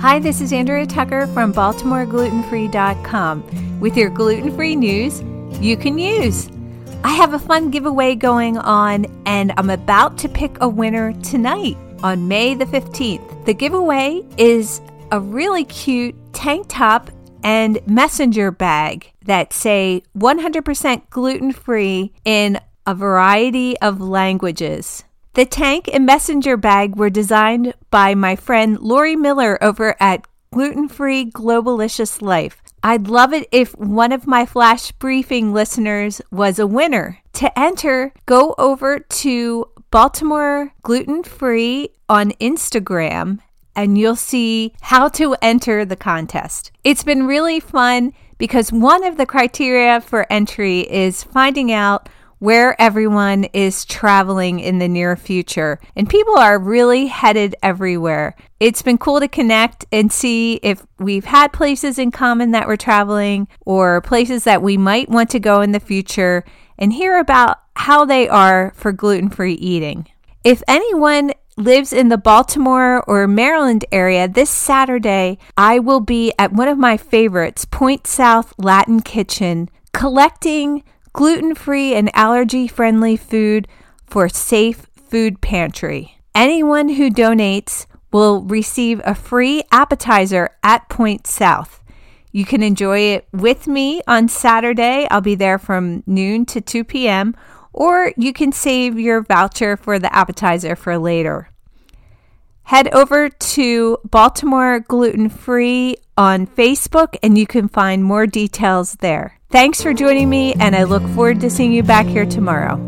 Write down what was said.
Hi, this is Andrea Tucker from BaltimoreGlutenFree.com with your gluten free news you can use. I have a fun giveaway going on, and I'm about to pick a winner tonight on May the 15th. The giveaway is a really cute tank top and messenger bag that say 100% gluten free in a variety of languages. The tank and messenger bag were designed by my friend Lori Miller over at Gluten Free Globalicious Life. I'd love it if one of my flash briefing listeners was a winner. To enter, go over to Baltimore Gluten Free on Instagram and you'll see how to enter the contest. It's been really fun because one of the criteria for entry is finding out where everyone is traveling in the near future. And people are really headed everywhere. It's been cool to connect and see if we've had places in common that we're traveling or places that we might want to go in the future and hear about how they are for gluten free eating. If anyone lives in the Baltimore or Maryland area, this Saturday I will be at one of my favorites, Point South Latin Kitchen, collecting gluten free and allergy friendly food for Safe Food Pantry. Anyone who donates will receive a free appetizer at Point South. You can enjoy it with me on Saturday. I'll be there from noon to 2 p.m., or you can save your voucher for the appetizer for later. Head over to Baltimore Gluten Free on Facebook and you can find more details there. Thanks for joining me, and I look forward to seeing you back here tomorrow.